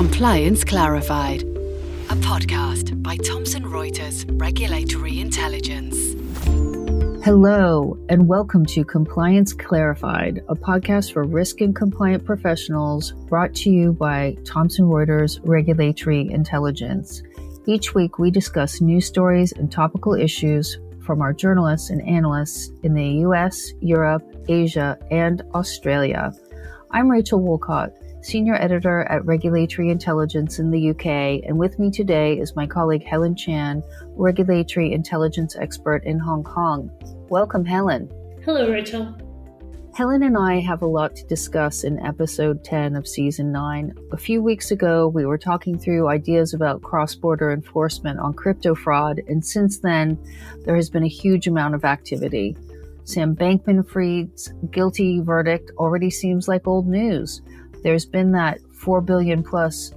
Compliance Clarified, a podcast by Thomson Reuters Regulatory Intelligence. Hello, and welcome to Compliance Clarified, a podcast for risk and compliant professionals brought to you by Thomson Reuters Regulatory Intelligence. Each week, we discuss news stories and topical issues from our journalists and analysts in the US, Europe, Asia, and Australia. I'm Rachel Wolcott, Senior Editor at Regulatory Intelligence in the UK, and with me today is my colleague Helen Chan, Regulatory Intelligence Expert in Hong Kong. Welcome, Helen. Hello, Rachel. Helen and I have a lot to discuss in episode 10 of season 9. A few weeks ago, we were talking through ideas about cross border enforcement on crypto fraud, and since then, there has been a huge amount of activity. Sam Bankman Fried's guilty verdict already seems like old news. There's been that 4 billion plus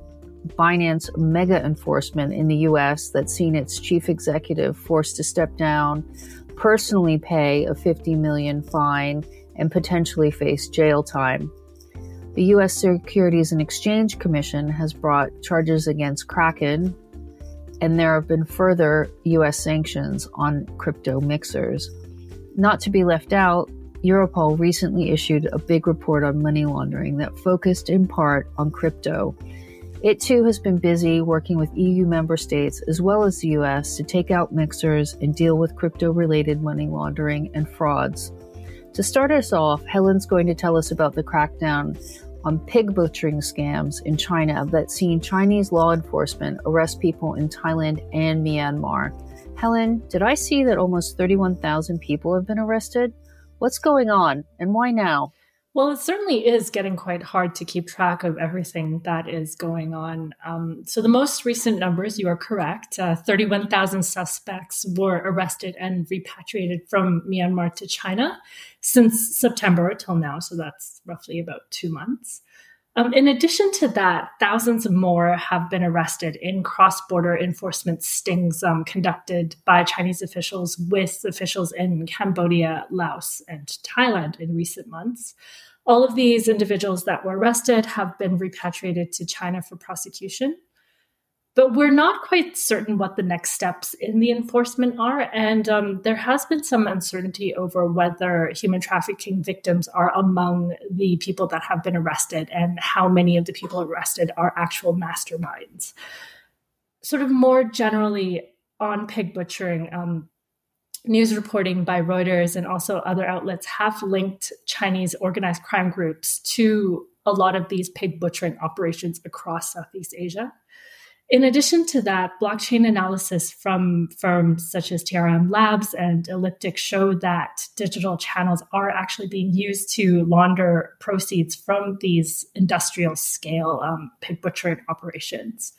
Binance mega enforcement in the US that's seen its chief executive forced to step down, personally pay a 50 million fine, and potentially face jail time. The US Securities and Exchange Commission has brought charges against Kraken, and there have been further US sanctions on crypto mixers. Not to be left out, Europol recently issued a big report on money laundering that focused in part on crypto. It too has been busy working with EU member states as well as the US to take out mixers and deal with crypto related money laundering and frauds. To start us off, Helen's going to tell us about the crackdown on pig butchering scams in China that's seen Chinese law enforcement arrest people in Thailand and Myanmar. Helen, did I see that almost 31,000 people have been arrested? What's going on and why now? Well, it certainly is getting quite hard to keep track of everything that is going on. Um, so, the most recent numbers, you are correct uh, 31,000 suspects were arrested and repatriated from Myanmar to China since September till now. So, that's roughly about two months. Um, in addition to that, thousands more have been arrested in cross border enforcement stings um, conducted by Chinese officials with officials in Cambodia, Laos, and Thailand in recent months. All of these individuals that were arrested have been repatriated to China for prosecution. But we're not quite certain what the next steps in the enforcement are. And um, there has been some uncertainty over whether human trafficking victims are among the people that have been arrested and how many of the people arrested are actual masterminds. Sort of more generally on pig butchering, um, news reporting by Reuters and also other outlets have linked Chinese organized crime groups to a lot of these pig butchering operations across Southeast Asia. In addition to that, blockchain analysis from firms such as TRM Labs and Elliptic show that digital channels are actually being used to launder proceeds from these industrial scale um, pig butchering operations.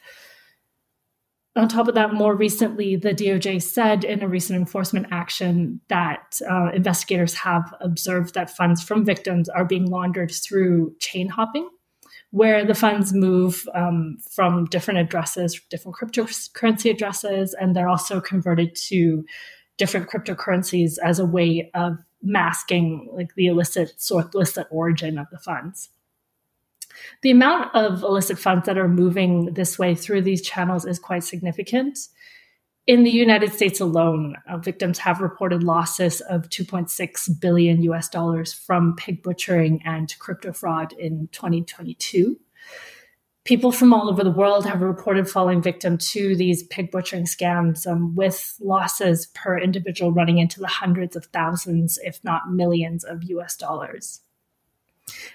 On top of that, more recently, the DOJ said in a recent enforcement action that uh, investigators have observed that funds from victims are being laundered through chain hopping where the funds move um, from different addresses, different cryptocurrency addresses, and they're also converted to different cryptocurrencies as a way of masking like the illicit sort illicit origin of the funds. The amount of illicit funds that are moving this way through these channels is quite significant. In the United States alone, uh, victims have reported losses of 2.6 billion US dollars from pig butchering and crypto fraud in 2022. People from all over the world have reported falling victim to these pig butchering scams um, with losses per individual running into the hundreds of thousands, if not millions of US dollars.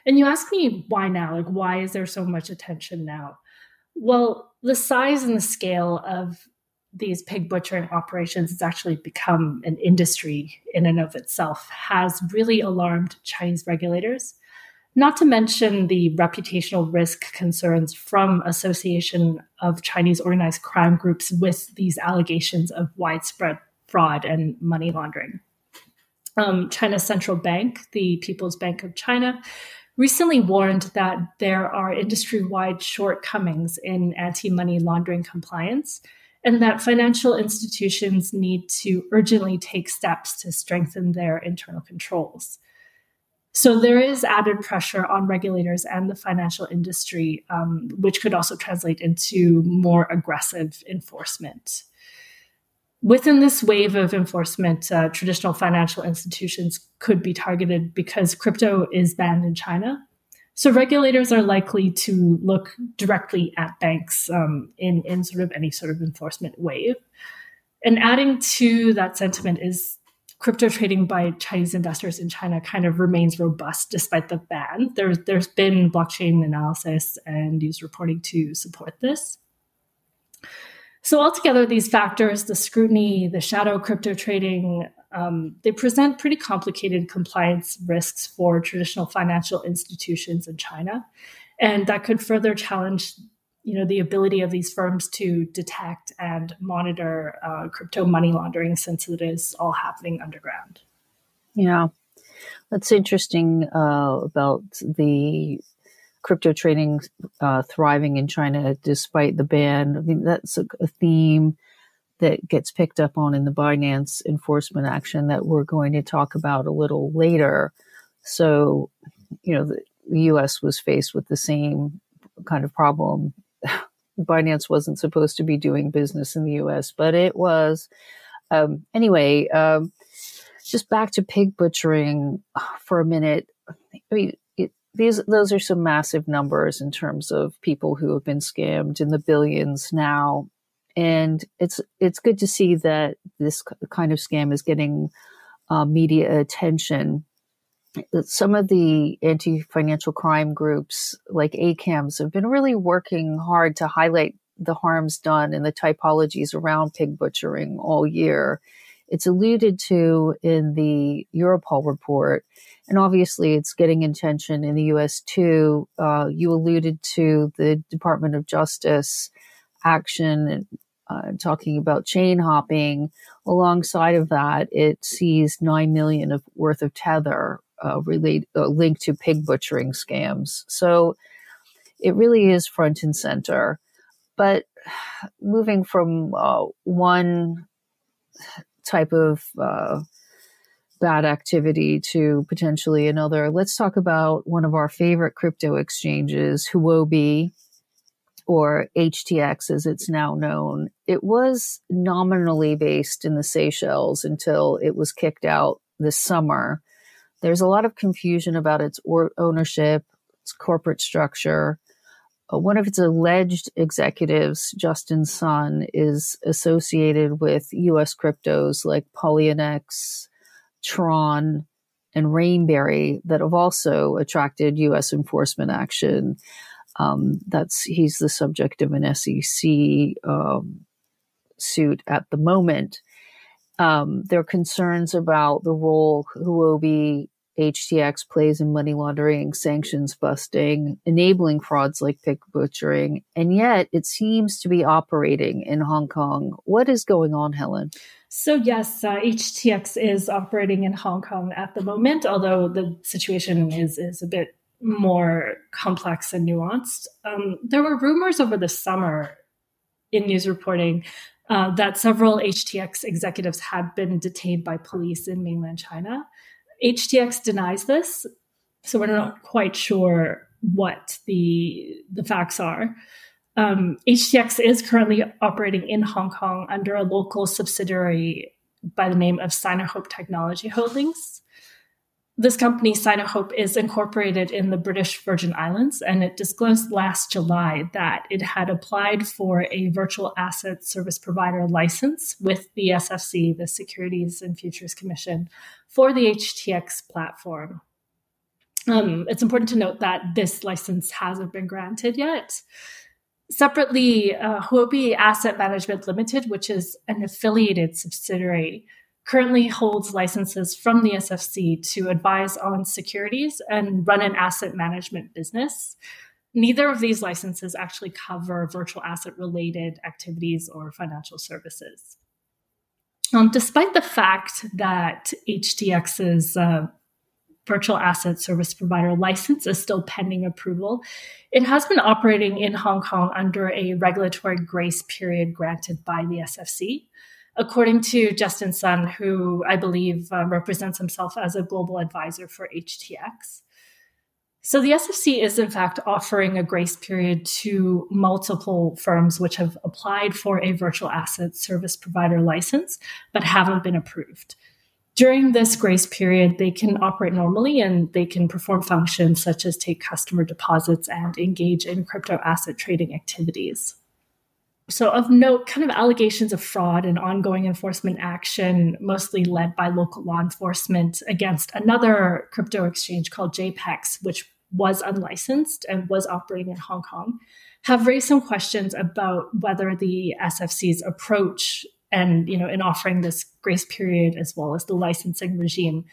And you ask me why now? Like, why is there so much attention now? Well, the size and the scale of these pig butchering operations has actually become an industry in and of itself has really alarmed Chinese regulators. Not to mention the reputational risk concerns from association of Chinese organized crime groups with these allegations of widespread fraud and money laundering. Um, China's central bank, the People's Bank of China, recently warned that there are industry wide shortcomings in anti money laundering compliance and that financial institutions need to urgently take steps to strengthen their internal controls. So there is added pressure on regulators and the financial industry, um, which could also translate into more aggressive enforcement. Within this wave of enforcement, uh, traditional financial institutions could be targeted because crypto is banned in China. So regulators are likely to look directly at banks um, in, in sort of any sort of enforcement wave. And adding to that sentiment is crypto trading by Chinese investors in China kind of remains robust despite the ban. There's there's been blockchain analysis and news reporting to support this. So altogether, these factors, the scrutiny, the shadow crypto trading, um, they present pretty complicated compliance risks for traditional financial institutions in China, and that could further challenge, you know, the ability of these firms to detect and monitor uh, crypto money laundering, since it is all happening underground. Yeah, that's interesting uh, about the crypto trading uh, thriving in China despite the ban. I mean, that's a, a, theme that gets picked up on in the Binance enforcement action that we're going to talk about a little later. So, you know, the, the U.S. was faced with the same kind of problem. Binance wasn't supposed to be doing business in the U.S., but it was. Um, anyway, um, just back to pig butchering for a minute. I mean, these those are some massive numbers in terms of people who have been scammed in the billions now and it's it's good to see that this kind of scam is getting uh, media attention some of the anti-financial crime groups like ACAMS have been really working hard to highlight the harms done and the typologies around pig butchering all year. It's alluded to in the Europol report, and obviously it's getting attention in the US too. Uh, you alluded to the Department of Justice action uh, talking about chain hopping. Alongside of that, it seized nine million of worth of tether uh, relate, uh, linked to pig butchering scams. So it really is front and center. But moving from uh, one type of uh, bad activity to potentially another. Let's talk about one of our favorite crypto exchanges, Huobi or HTX as it's now known. It was nominally based in the Seychelles until it was kicked out this summer. There's a lot of confusion about its ownership, its corporate structure. Uh, one of its alleged executives, Justin Sun, is associated with US cryptos like Poloniex, Tron, and Rainberry that have also attracted U.S. enforcement action. Um, that's he's the subject of an SEC um, suit at the moment. Um, there are concerns about the role Huobi HTX plays in money laundering, sanctions busting, enabling frauds like pig butchering, and yet it seems to be operating in Hong Kong. What is going on, Helen? So, yes, uh, HTX is operating in Hong Kong at the moment, although the situation is, is a bit more complex and nuanced. Um, there were rumors over the summer in news reporting uh, that several HTX executives had been detained by police in mainland China. HTX denies this, so we're not quite sure what the the facts are. Um, HTX is currently operating in Hong Kong under a local subsidiary by the name of Sinohope Technology Holdings. This company, Sinohope, is incorporated in the British Virgin Islands, and it disclosed last July that it had applied for a virtual asset service provider license with the SFC, the Securities and Futures Commission, for the HTX platform. Um, it's important to note that this license hasn't been granted yet. Separately, uh, Huobi Asset Management Limited, which is an affiliated subsidiary, currently holds licenses from the SFC to advise on securities and run an asset management business. Neither of these licenses actually cover virtual asset related activities or financial services. Um, despite the fact that HTX's uh, virtual asset service provider license is still pending approval. It has been operating in Hong Kong under a regulatory grace period granted by the SFC. According to Justin Sun, who I believe uh, represents himself as a global advisor for HTX. So the SFC is in fact offering a grace period to multiple firms which have applied for a virtual asset service provider license but haven't been approved. During this grace period, they can operate normally and they can perform functions such as take customer deposits and engage in crypto asset trading activities. So, of note, kind of allegations of fraud and ongoing enforcement action, mostly led by local law enforcement against another crypto exchange called JPEX, which was unlicensed and was operating in Hong Kong, have raised some questions about whether the SFC's approach and, you know, in offering this grace period as well as the licensing regime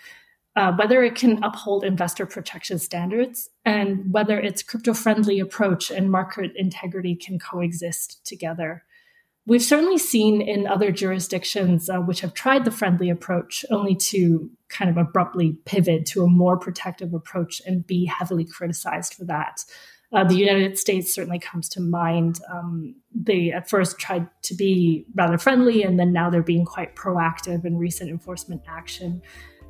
uh, whether it can uphold investor protection standards and whether its crypto friendly approach and market integrity can coexist together. We've certainly seen in other jurisdictions uh, which have tried the friendly approach only to kind of abruptly pivot to a more protective approach and be heavily criticized for that. Uh, the United States certainly comes to mind. Um, they at first tried to be rather friendly, and then now they're being quite proactive in recent enforcement action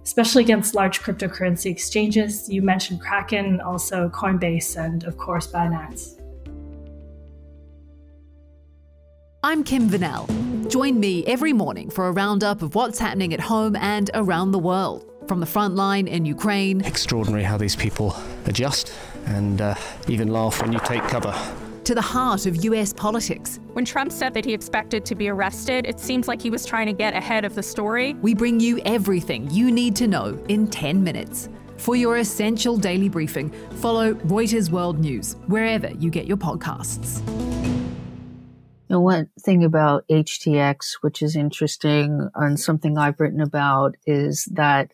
especially against large cryptocurrency exchanges. You mentioned Kraken, also Coinbase, and of course, Binance. I'm Kim Vanell. Join me every morning for a roundup of what's happening at home and around the world. From the front line in Ukraine. Extraordinary how these people adjust and uh, even laugh when you take cover to the heart of US politics. When Trump said that he expected to be arrested, it seems like he was trying to get ahead of the story. We bring you everything you need to know in 10 minutes. For your essential daily briefing, follow Reuters World News wherever you get your podcasts. And one thing about HTX, which is interesting and something I've written about, is that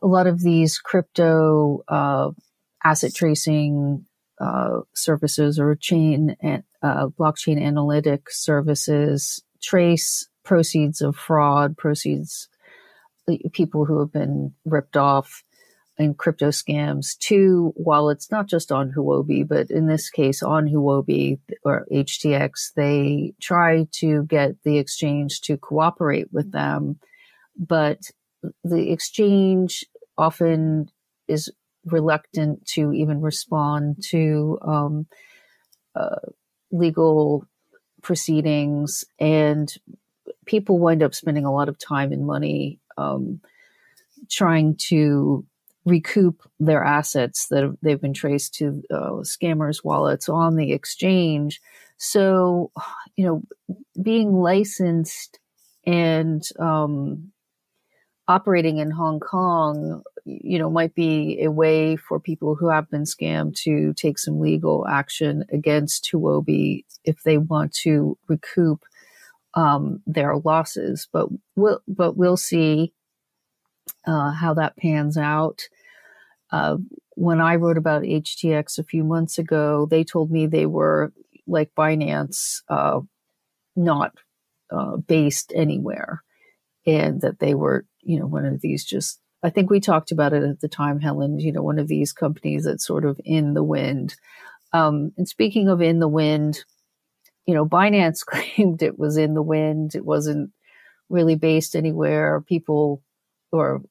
a lot of these crypto uh, asset tracing uh, services or chain and uh, blockchain analytic services trace proceeds of fraud, proceeds people who have been ripped off in crypto scams to wallets, not just on Huobi, but in this case on Huobi or HTX. They try to get the exchange to cooperate with them, but the exchange often is reluctant to even respond to um, uh, legal proceedings, and people wind up spending a lot of time and money um, trying to recoup their assets that they've been traced to uh, scammers' wallets on the exchange. So, you know, being licensed and um, operating in Hong Kong, you know, might be a way for people who have been scammed to take some legal action against Huobi if they want to recoup um, their losses. But we'll, but we'll see uh, how that pans out. Uh, when I wrote about HTX a few months ago, they told me they were like Binance, uh, not uh, based anywhere, and that they were you know, one of these just, I think we talked about it at the time, Helen, you know, one of these companies that's sort of in the wind. Um, and speaking of in the wind, you know, Binance claimed it was in the wind. It wasn't really based anywhere. People or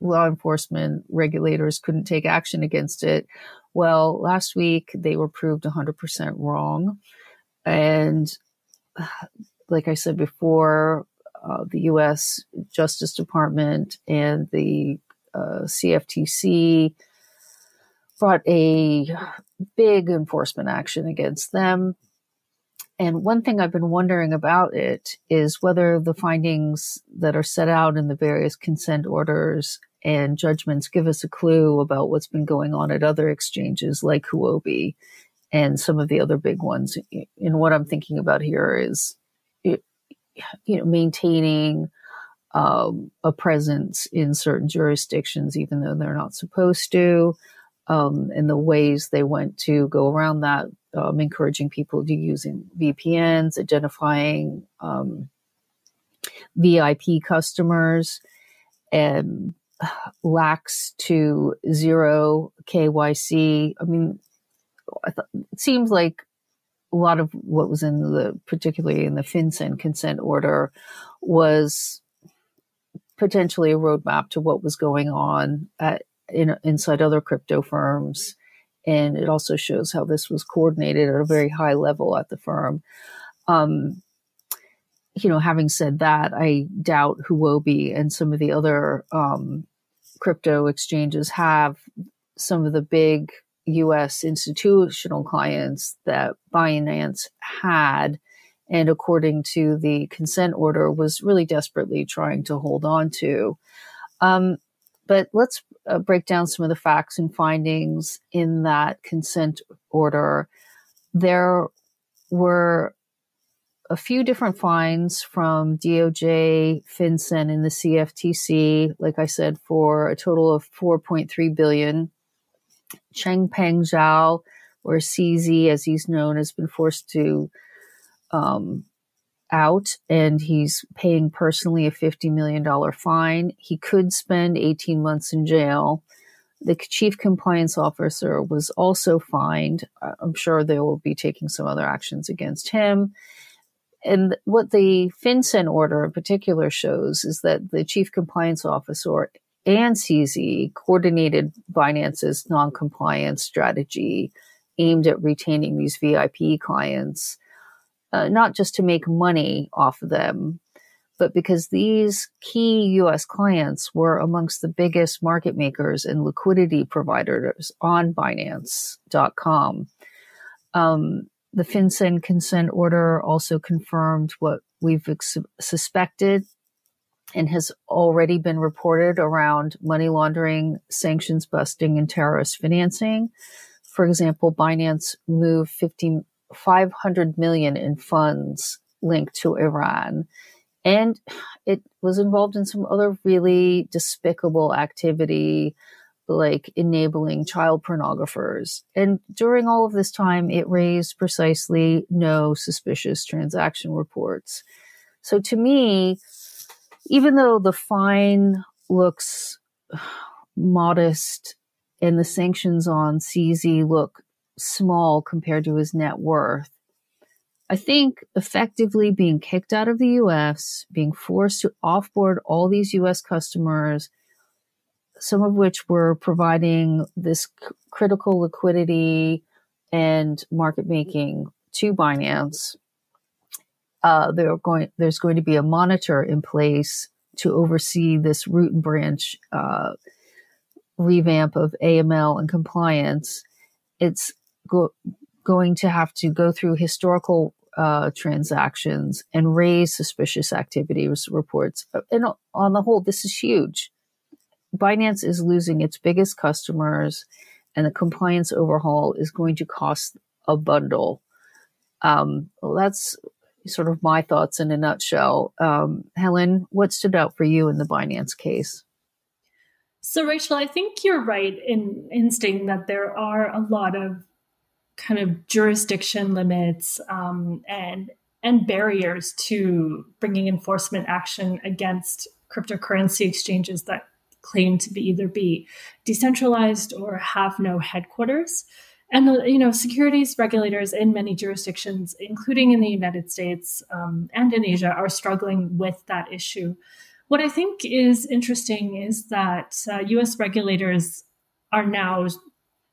law enforcement regulators couldn't take action against it. Well, last week they were proved 100% wrong. And like I said before, uh, the U.S. Justice Department and the uh, CFTC brought a big enforcement action against them. And one thing I've been wondering about it is whether the findings that are set out in the various consent orders and judgments give us a clue about what's been going on at other exchanges like Huobi and some of the other big ones. And what I'm thinking about here is you know, maintaining um, a presence in certain jurisdictions, even though they're not supposed to, um, and the ways they went to go around that, um, encouraging people to using VPNs, identifying um, VIP customers, and lax to zero KYC. I mean, it seems like a lot of what was in the, particularly in the FinCEN consent order, was potentially a roadmap to what was going on at, in, inside other crypto firms. And it also shows how this was coordinated at a very high level at the firm. Um, you know, having said that, I doubt Huobi and some of the other um, crypto exchanges have some of the big US institutional clients that Binance had, and according to the consent order, was really desperately trying to hold on to. Um, but let's uh, break down some of the facts and findings in that consent order. There were a few different fines from DOJ, FinCEN, and the CFTC, like I said, for a total of 4.3 billion. Changpeng Zhao, or CZ as he's known, has been forced to um, out and he's paying personally a $50 million fine. He could spend 18 months in jail. The chief compliance officer was also fined. I'm sure they will be taking some other actions against him. And what the FinCEN order in particular shows is that the chief compliance officer and CZ coordinated Binance's non-compliance strategy aimed at retaining these VIP clients, uh, not just to make money off of them, but because these key US clients were amongst the biggest market makers and liquidity providers on Binance.com. Um, the FinCEN consent order also confirmed what we've ex- suspected and has already been reported around money laundering, sanctions busting, and terrorist financing. For example, Binance moved 50, 500 million in funds linked to Iran. And it was involved in some other really despicable activity, like enabling child pornographers. And during all of this time, it raised precisely no suspicious transaction reports. So to me, even though the fine looks modest and the sanctions on CZ look small compared to his net worth, I think effectively being kicked out of the US, being forced to offboard all these US customers, some of which were providing this c- critical liquidity and market making to Binance, uh, going, there's going to be a monitor in place to oversee this root and branch uh, revamp of AML and compliance. It's go- going to have to go through historical uh, transactions and raise suspicious activities reports. And on the whole, this is huge. Binance is losing its biggest customers, and the compliance overhaul is going to cost a bundle. Um, that's sort of my thoughts in a nutshell. Um, Helen, what stood out for you in the Binance case? So, Rachel, I think you're right in, in stating that there are a lot of kind of jurisdiction limits um, and and barriers to bringing enforcement action against cryptocurrency exchanges that claim to be either be decentralized or have no headquarters. And the you know securities regulators in many jurisdictions, including in the United States um, and in Asia, are struggling with that issue. What I think is interesting is that uh, U.S. regulators are now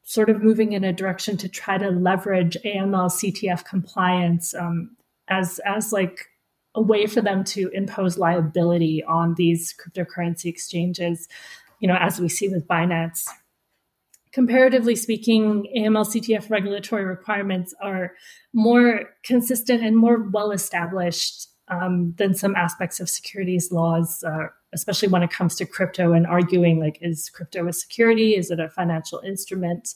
sort of moving in a direction to try to leverage AML CTF compliance um, as as like a way for them to impose liability on these cryptocurrency exchanges. You know, as we see with Binance comparatively speaking, AML CTF regulatory requirements are more consistent and more well established um, than some aspects of securities laws, uh, especially when it comes to crypto and arguing like, is crypto a security? Is it a financial instrument?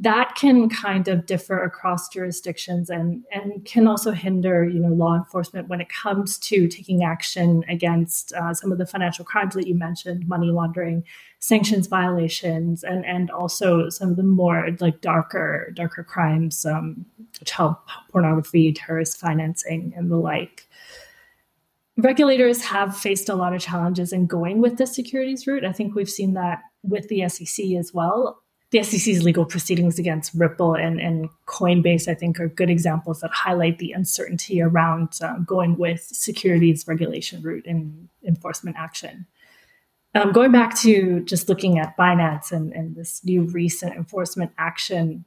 That can kind of differ across jurisdictions and, and can also hinder you know law enforcement when it comes to taking action against uh, some of the financial crimes that you mentioned money laundering sanctions violations and and also some of the more like darker darker crimes um, child pornography terrorist financing and the like. Regulators have faced a lot of challenges in going with the securities route. I think we've seen that with the sec as well the SEC's legal proceedings against Ripple and, and Coinbase, I think, are good examples that highlight the uncertainty around um, going with securities regulation route in enforcement action. Um, going back to just looking at Binance and, and this new recent enforcement action,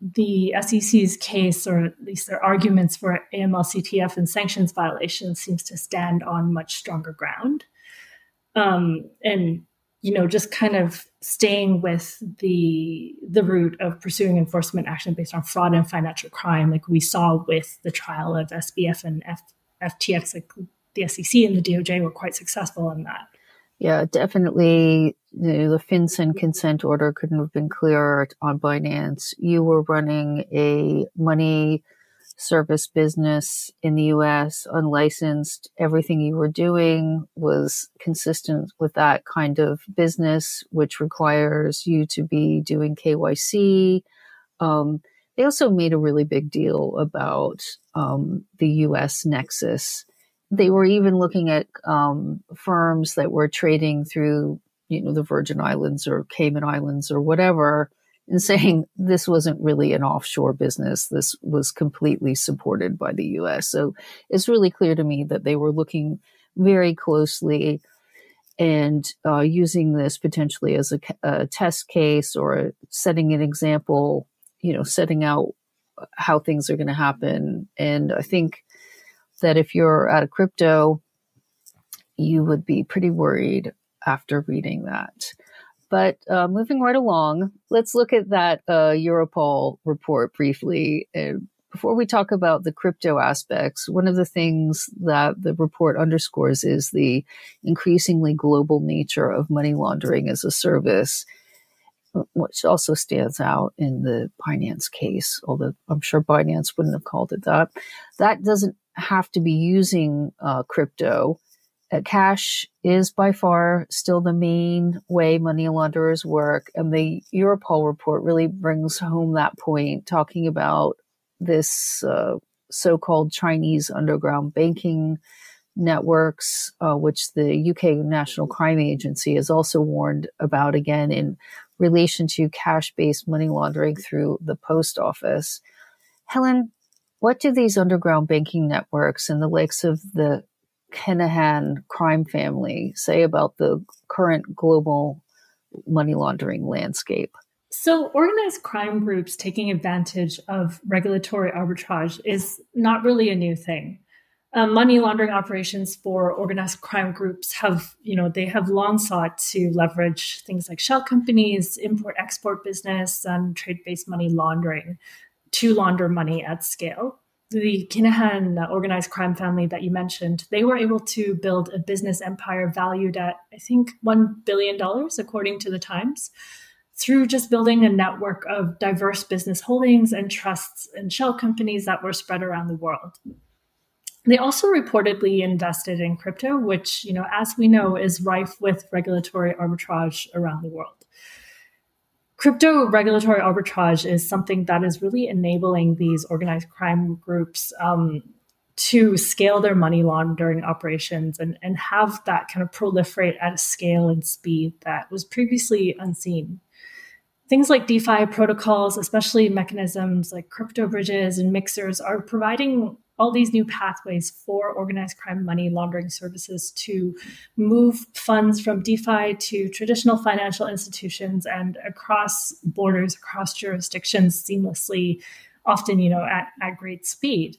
the SEC's case, or at least their arguments for AML CTF and sanctions violations, seems to stand on much stronger ground. Um, and you know, just kind of staying with the the route of pursuing enforcement action based on fraud and financial crime, like we saw with the trial of SBF and F, FTX, like the SEC and the DOJ were quite successful in that. Yeah, definitely. You know, the FinCEN consent order couldn't have been clearer on Binance. You were running a money service business in the US, unlicensed. Everything you were doing was consistent with that kind of business, which requires you to be doing KYC. Um, they also made a really big deal about um, the US nexus. They were even looking at um, firms that were trading through, you know, the Virgin Islands or Cayman Islands or whatever and saying this wasn't really an offshore business. This was completely supported by the US. So it's really clear to me that they were looking very closely and uh, using this potentially as a, a test case or setting an example, you know, setting out how things are going to happen. And I think that if you're at a crypto, you would be pretty worried after reading that. But uh, moving right along, let's look at that uh, Europol report briefly. Uh, before we talk about the crypto aspects, one of the things that the report underscores is the increasingly global nature of money laundering as a service, which also stands out in the Binance case, although I'm sure Binance wouldn't have called it that. That doesn't have to be using uh, crypto cash is by far still the main way money launderers work. And the Europol report really brings home that point, talking about this uh, so called Chinese underground banking networks, uh, which the UK National Crime Agency has also warned about again in relation to cash based money laundering through the post office. Helen, what do these underground banking networks and the likes of the Kinahan crime family say about the current global money laundering landscape? So, organized crime groups taking advantage of regulatory arbitrage is not really a new thing. Um, money laundering operations for organized crime groups have, you know, they have long sought to leverage things like shell companies, import export business, and trade based money laundering to launder money at scale the Kinahan organized crime family that you mentioned, they were able to build a business empire valued at, I think, $1 billion, according to the Times, through just building a network of diverse business holdings and trusts and shell companies that were spread around the world. They also reportedly invested in crypto, which, you know, as we know, is rife with regulatory arbitrage around the world crypto regulatory arbitrage is something that is really enabling these organized crime groups um, to scale their money laundering operations and, and have that kind of proliferate at a scale and speed that was previously unseen. Things like DeFi protocols, especially mechanisms like crypto bridges and mixers, are providing all these new pathways for organized crime money laundering services to move funds from DeFi to traditional financial institutions and across borders, across jurisdictions seamlessly, often, you know, at, at great speed.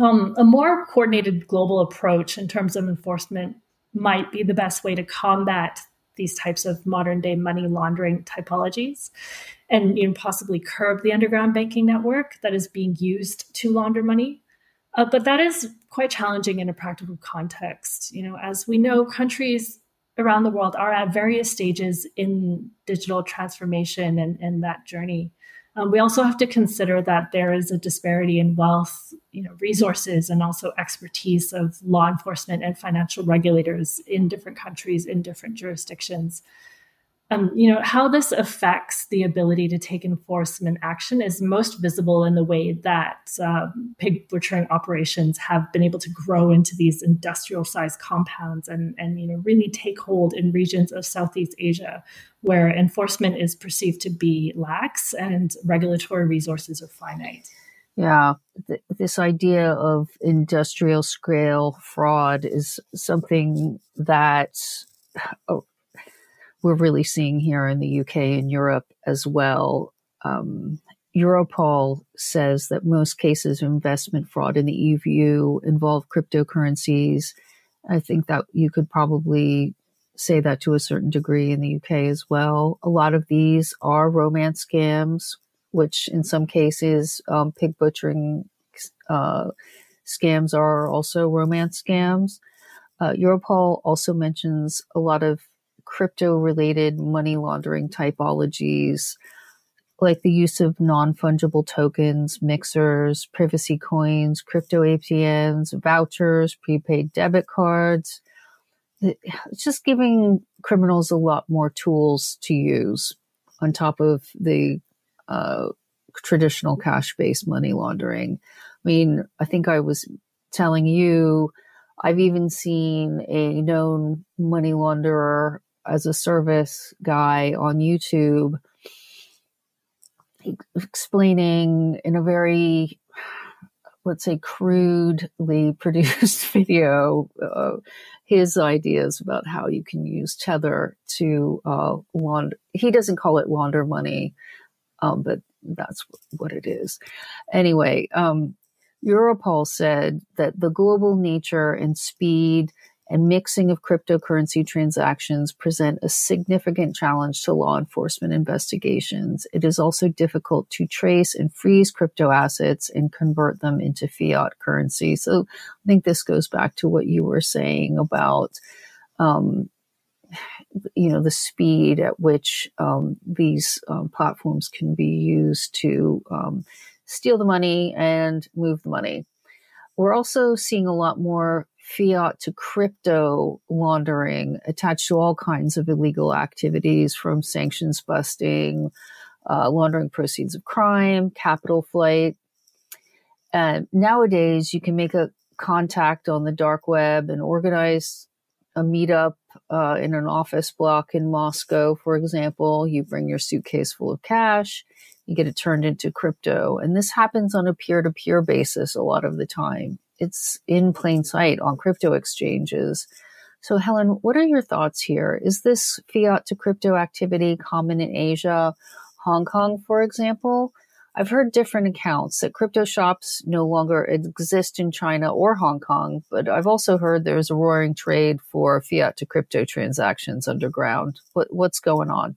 Um, a more coordinated global approach in terms of enforcement might be the best way to combat these types of modern day money laundering typologies and you know, possibly curb the underground banking network that is being used to launder money. Uh, but that is quite challenging in a practical context. You know, as we know, countries around the world are at various stages in digital transformation and, and that journey. Um, we also have to consider that there is a disparity in wealth, you know, resources, and also expertise of law enforcement and financial regulators in different countries in different jurisdictions. Um, you know how this affects the ability to take enforcement action is most visible in the way that uh, pig butchering operations have been able to grow into these industrial sized compounds and and you know really take hold in regions of Southeast Asia where enforcement is perceived to be lax and regulatory resources are finite. Yeah, th- this idea of industrial scale fraud is something that oh, we're really seeing here in the UK and Europe as well. Um, Europol says that most cases of investment fraud in the EU involve cryptocurrencies. I think that you could probably say that to a certain degree in the UK as well. A lot of these are romance scams, which in some cases, um, pig butchering uh, scams are also romance scams. Uh, Europol also mentions a lot of crypto related money laundering typologies like the use of non fungible tokens, mixers, privacy coins, crypto ATMs, vouchers, prepaid debit cards. It's just giving criminals a lot more tools to use on top of the uh, traditional cash based money laundering. I mean, I think I was telling you, I've even seen a known money launderer as a service guy on YouTube explaining in a very let's say crudely produced video uh, his ideas about how you can use tether to uh, launder he doesn't call it launder money um, but that's what it is. Anyway um, europol said that the global nature and speed and mixing of cryptocurrency transactions present a significant challenge to law enforcement investigations. It is also difficult to trace and freeze crypto assets and convert them into fiat currency. So I think this goes back to what you were saying about, um, you know, the speed at which um, these um, platforms can be used to um, steal the money and move the money. We're also seeing a lot more fiat to crypto laundering attached to all kinds of illegal activities from sanctions busting, uh, laundering proceeds of crime, capital flight. And nowadays, you can make a contact on the dark web and organize a meetup uh, in an office block in Moscow, for example. You bring your suitcase full of cash, you get it turned into crypto. And this happens on a peer to peer basis a lot of the time it's in plain sight on crypto exchanges. So, Helen, what are your thoughts here? Is this fiat to crypto activity common in Asia, Hong Kong, for example? I've heard different accounts that crypto shops no longer exist in China or Hong Kong, but I've also heard there's a roaring trade for fiat to crypto transactions underground. What, what's going on?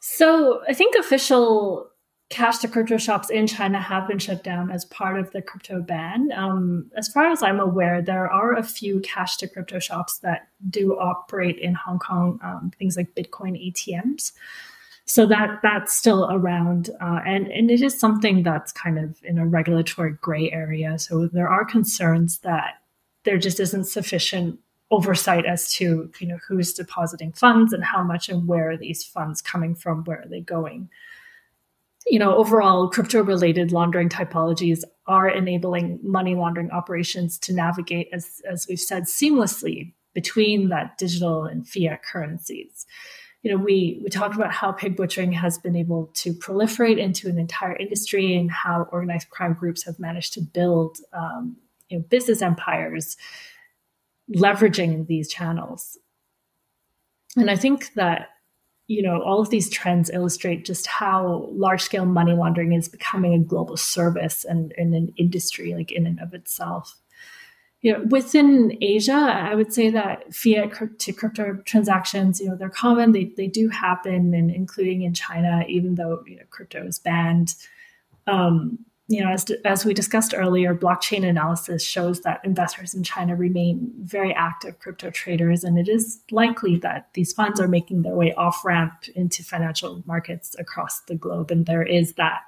So, I think official cash to crypto shops in China have been shut down as part of the crypto ban. Um, as far as I'm aware, there are a few cash to crypto shops that do operate in Hong Kong, um, things like Bitcoin ATMs. So that that's still around, uh, and and it is something that's kind of in a regulatory gray area. So there are concerns that there just isn't sufficient oversight as to you know who's depositing funds and how much and where are these funds coming from, where are they going you know, overall crypto related laundering typologies are enabling money laundering operations to navigate, as, as we've said, seamlessly between that digital and fiat currencies. You know, we, we talked about how pig butchering has been able to proliferate into an entire industry and how organized crime groups have managed to build um, you know, business empires leveraging these channels. And I think that you know, all of these trends illustrate just how large scale money laundering is becoming a global service and, and an industry like in and of itself. You know, within Asia, I would say that fiat to crypto transactions, you know, they're common. They, they do happen, and including in China, even though you know crypto is banned. Um, you know, as, as we discussed earlier, blockchain analysis shows that investors in China remain very active crypto traders, and it is likely that these funds are making their way off ramp into financial markets across the globe, and there is that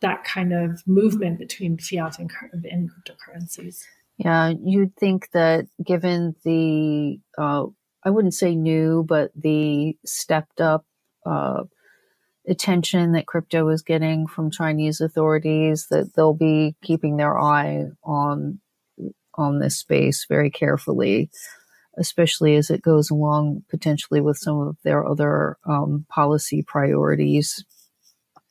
that kind of movement between fiat and, and cryptocurrencies. Yeah, you'd think that given the uh, I wouldn't say new, but the stepped up uh, attention that crypto is getting from Chinese authorities, that they'll be keeping their eye on on this space very carefully, especially as it goes along potentially with some of their other um, policy priorities,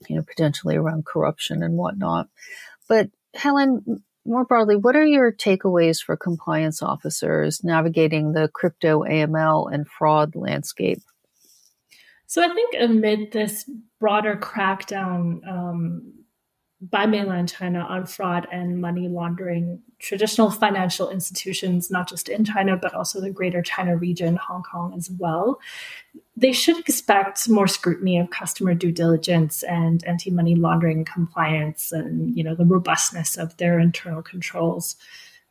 you know, potentially around corruption and whatnot. But Helen, more broadly, what are your takeaways for compliance officers navigating the crypto AML and fraud landscape? So I think amid this broader crackdown um, by mainland China on fraud and money laundering, traditional financial institutions, not just in China, but also the greater China region, Hong Kong as well, they should expect more scrutiny of customer due diligence and anti-money laundering compliance and you know the robustness of their internal controls.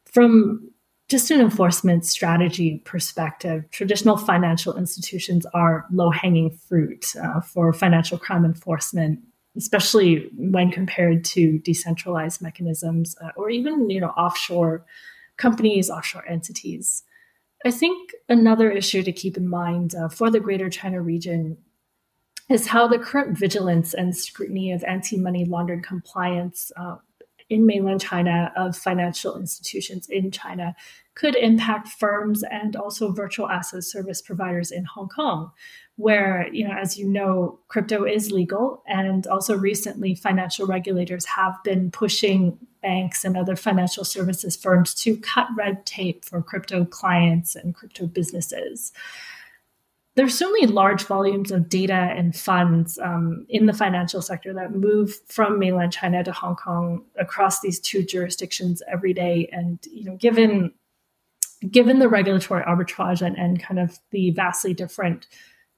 From just an enforcement strategy perspective, traditional financial institutions are low hanging fruit uh, for financial crime enforcement, especially when compared to decentralized mechanisms uh, or even you know offshore companies, offshore entities. I think another issue to keep in mind uh, for the Greater China region is how the current vigilance and scrutiny of anti money laundering compliance uh, in mainland China of financial institutions in China could impact firms and also virtual asset service providers in Hong Kong, where, you know, as you know, crypto is legal. And also recently, financial regulators have been pushing banks and other financial services firms to cut red tape for crypto clients and crypto businesses there's so many large volumes of data and funds um, in the financial sector that move from mainland China to Hong Kong across these two jurisdictions every day. And you know, given given the regulatory arbitrage and, and kind of the vastly different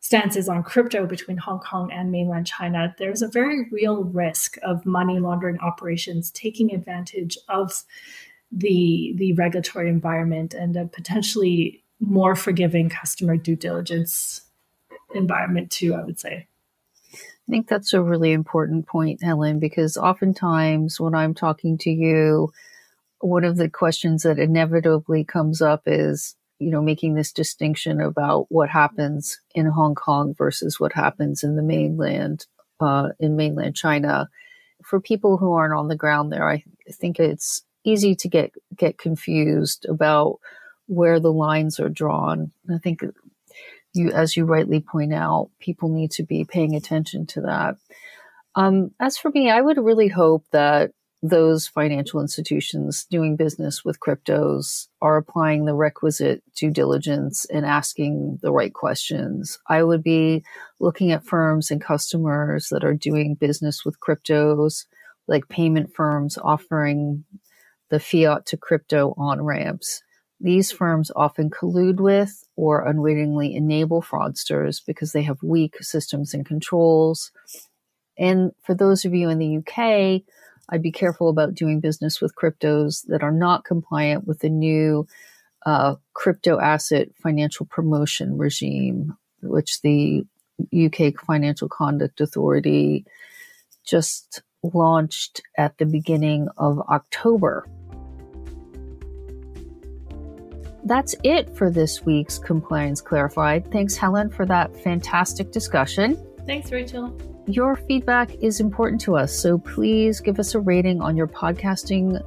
stances on crypto between Hong Kong and mainland China, there's a very real risk of money laundering operations taking advantage of the the regulatory environment and potentially more forgiving customer due diligence environment too, I would say. I think that's a really important point, Helen, because oftentimes when I'm talking to you, one of the questions that inevitably comes up is, you know, making this distinction about what happens in Hong Kong versus what happens in the mainland, uh, in mainland China. For people who aren't on the ground there, I think it's easy to get get confused about where the lines are drawn. I think you, as you rightly point out, people need to be paying attention to that. Um, as for me, I would really hope that those financial institutions doing business with cryptos are applying the requisite due diligence and asking the right questions. I would be looking at firms and customers that are doing business with cryptos, like payment firms offering the fiat to crypto on ramps. These firms often collude with or unwittingly enable fraudsters because they have weak systems and controls. And for those of you in the UK, I'd be careful about doing business with cryptos that are not compliant with the new uh, crypto asset financial promotion regime, which the UK Financial Conduct Authority just launched at the beginning of October. That's it for this week's Compliance Clarified. Thanks, Helen, for that fantastic discussion. Thanks, Rachel. Your feedback is important to us, so please give us a rating on your podcasting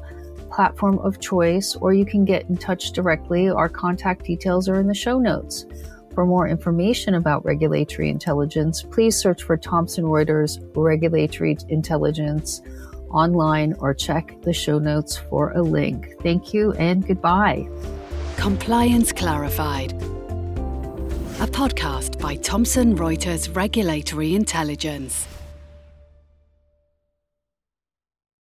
platform of choice, or you can get in touch directly. Our contact details are in the show notes. For more information about regulatory intelligence, please search for Thomson Reuters Regulatory Intelligence online or check the show notes for a link. Thank you and goodbye. Compliance Clarified, a podcast by Thomson Reuters Regulatory Intelligence.